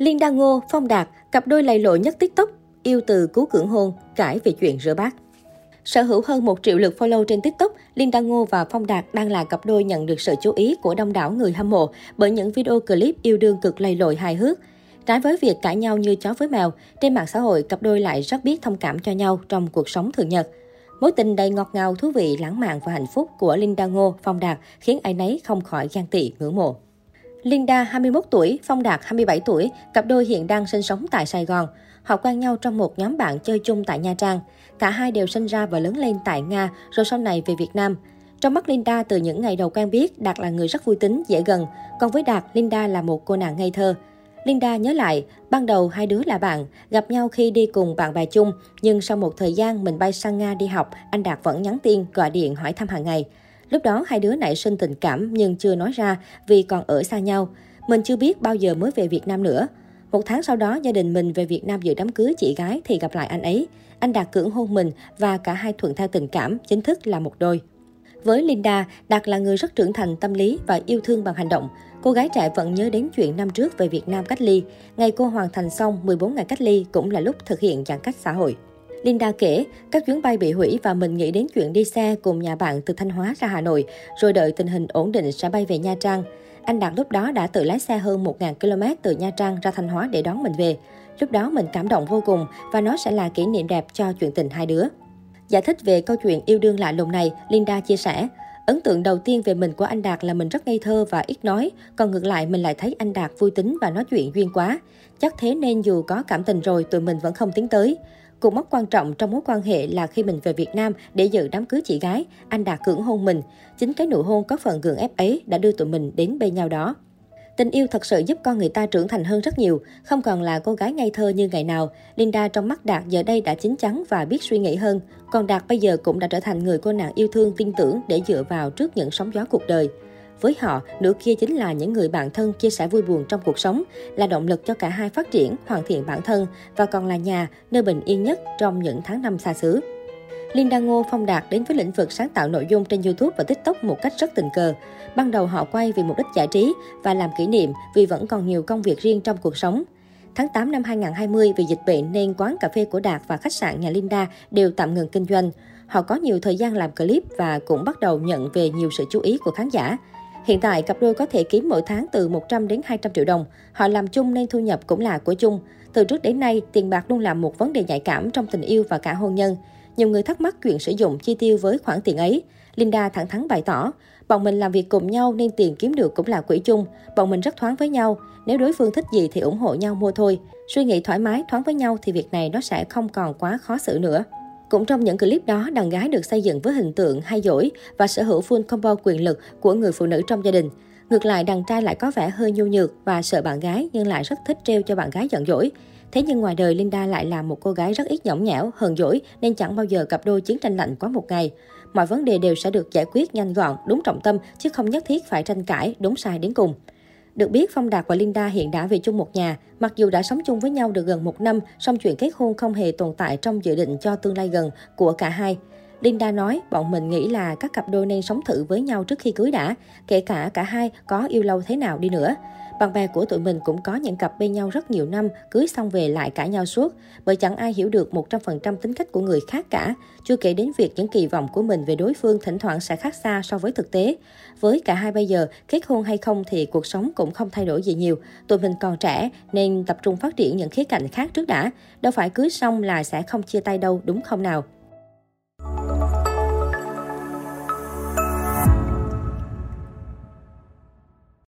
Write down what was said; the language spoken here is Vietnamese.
Liên Đa Ngô, Phong Đạt, cặp đôi lầy lội nhất TikTok, yêu từ cứu cưỡng hôn, cãi về chuyện rửa bát. Sở hữu hơn 1 triệu lượt follow trên TikTok, Liên Đa Ngô và Phong Đạt đang là cặp đôi nhận được sự chú ý của đông đảo người hâm mộ bởi những video clip yêu đương cực lầy lội hài hước. Trái với việc cãi nhau như chó với mèo, trên mạng xã hội cặp đôi lại rất biết thông cảm cho nhau trong cuộc sống thường nhật. Mối tình đầy ngọt ngào, thú vị, lãng mạn và hạnh phúc của Linda Ngô, Phong Đạt khiến ai nấy không khỏi ghen tị ngưỡng mộ. Linda 21 tuổi, Phong Đạt 27 tuổi, cặp đôi hiện đang sinh sống tại Sài Gòn. Họ quen nhau trong một nhóm bạn chơi chung tại Nha Trang. Cả hai đều sinh ra và lớn lên tại Nga, rồi sau này về Việt Nam. Trong mắt Linda, từ những ngày đầu quen biết, Đạt là người rất vui tính, dễ gần. Còn với Đạt, Linda là một cô nàng ngây thơ. Linda nhớ lại, ban đầu hai đứa là bạn, gặp nhau khi đi cùng bạn bè chung, nhưng sau một thời gian mình bay sang Nga đi học, anh Đạt vẫn nhắn tin, gọi điện hỏi thăm hàng ngày. Lúc đó hai đứa nảy sinh tình cảm nhưng chưa nói ra vì còn ở xa nhau. Mình chưa biết bao giờ mới về Việt Nam nữa. Một tháng sau đó, gia đình mình về Việt Nam dự đám cưới chị gái thì gặp lại anh ấy. Anh Đạt cưỡng hôn mình và cả hai thuận theo tình cảm, chính thức là một đôi. Với Linda, Đạt là người rất trưởng thành tâm lý và yêu thương bằng hành động. Cô gái trẻ vẫn nhớ đến chuyện năm trước về Việt Nam cách ly. Ngày cô hoàn thành xong 14 ngày cách ly cũng là lúc thực hiện giãn cách xã hội. Linda kể, các chuyến bay bị hủy và mình nghĩ đến chuyện đi xe cùng nhà bạn từ Thanh Hóa ra Hà Nội, rồi đợi tình hình ổn định sẽ bay về Nha Trang. Anh Đạt lúc đó đã tự lái xe hơn 1.000 km từ Nha Trang ra Thanh Hóa để đón mình về. Lúc đó mình cảm động vô cùng và nó sẽ là kỷ niệm đẹp cho chuyện tình hai đứa. Giải thích về câu chuyện yêu đương lạ lùng này, Linda chia sẻ, Ấn tượng đầu tiên về mình của anh Đạt là mình rất ngây thơ và ít nói, còn ngược lại mình lại thấy anh Đạt vui tính và nói chuyện duyên quá. Chắc thế nên dù có cảm tình rồi tụi mình vẫn không tiến tới. Cột mốc quan trọng trong mối quan hệ là khi mình về Việt Nam để dự đám cưới chị gái, anh Đạt cưỡng hôn mình. Chính cái nụ hôn có phần gượng ép ấy đã đưa tụi mình đến bên nhau đó. Tình yêu thật sự giúp con người ta trưởng thành hơn rất nhiều, không còn là cô gái ngây thơ như ngày nào. Linda trong mắt Đạt giờ đây đã chín chắn và biết suy nghĩ hơn. Còn Đạt bây giờ cũng đã trở thành người cô nàng yêu thương tin tưởng để dựa vào trước những sóng gió cuộc đời. Với họ, nửa kia chính là những người bạn thân chia sẻ vui buồn trong cuộc sống, là động lực cho cả hai phát triển, hoàn thiện bản thân và còn là nhà, nơi bình yên nhất trong những tháng năm xa xứ. Linda Ngô Phong Đạt đến với lĩnh vực sáng tạo nội dung trên YouTube và TikTok một cách rất tình cờ. Ban đầu họ quay vì mục đích giải trí và làm kỷ niệm vì vẫn còn nhiều công việc riêng trong cuộc sống. Tháng 8 năm 2020 vì dịch bệnh nên quán cà phê của Đạt và khách sạn nhà Linda đều tạm ngừng kinh doanh. Họ có nhiều thời gian làm clip và cũng bắt đầu nhận về nhiều sự chú ý của khán giả. Hiện tại, cặp đôi có thể kiếm mỗi tháng từ 100 đến 200 triệu đồng. Họ làm chung nên thu nhập cũng là của chung. Từ trước đến nay, tiền bạc luôn là một vấn đề nhạy cảm trong tình yêu và cả hôn nhân. Nhiều người thắc mắc chuyện sử dụng chi tiêu với khoản tiền ấy. Linda thẳng thắn bày tỏ, bọn mình làm việc cùng nhau nên tiền kiếm được cũng là quỹ chung. Bọn mình rất thoáng với nhau. Nếu đối phương thích gì thì ủng hộ nhau mua thôi. Suy nghĩ thoải mái, thoáng với nhau thì việc này nó sẽ không còn quá khó xử nữa. Cũng trong những clip đó, đàn gái được xây dựng với hình tượng hay dỗi và sở hữu full combo quyền lực của người phụ nữ trong gia đình. Ngược lại, đàn trai lại có vẻ hơi nhu nhược và sợ bạn gái nhưng lại rất thích treo cho bạn gái giận dỗi. Thế nhưng ngoài đời Linda lại là một cô gái rất ít nhõng nhẽo, hờn dỗi nên chẳng bao giờ cặp đôi chiến tranh lạnh quá một ngày. Mọi vấn đề đều sẽ được giải quyết nhanh gọn, đúng trọng tâm chứ không nhất thiết phải tranh cãi, đúng sai đến cùng. Được biết, Phong Đạt và Linda hiện đã về chung một nhà. Mặc dù đã sống chung với nhau được gần một năm, song chuyện kết hôn không hề tồn tại trong dự định cho tương lai gần của cả hai. Linda nói, bọn mình nghĩ là các cặp đôi nên sống thử với nhau trước khi cưới đã, kể cả cả hai có yêu lâu thế nào đi nữa. Bạn bè của tụi mình cũng có những cặp bên nhau rất nhiều năm, cưới xong về lại cãi nhau suốt, bởi chẳng ai hiểu được 100% tính cách của người khác cả. Chưa kể đến việc những kỳ vọng của mình về đối phương thỉnh thoảng sẽ khác xa so với thực tế. Với cả hai bây giờ, kết hôn hay không thì cuộc sống cũng không thay đổi gì nhiều. Tụi mình còn trẻ nên tập trung phát triển những khía cạnh khác trước đã. Đâu phải cưới xong là sẽ không chia tay đâu, đúng không nào?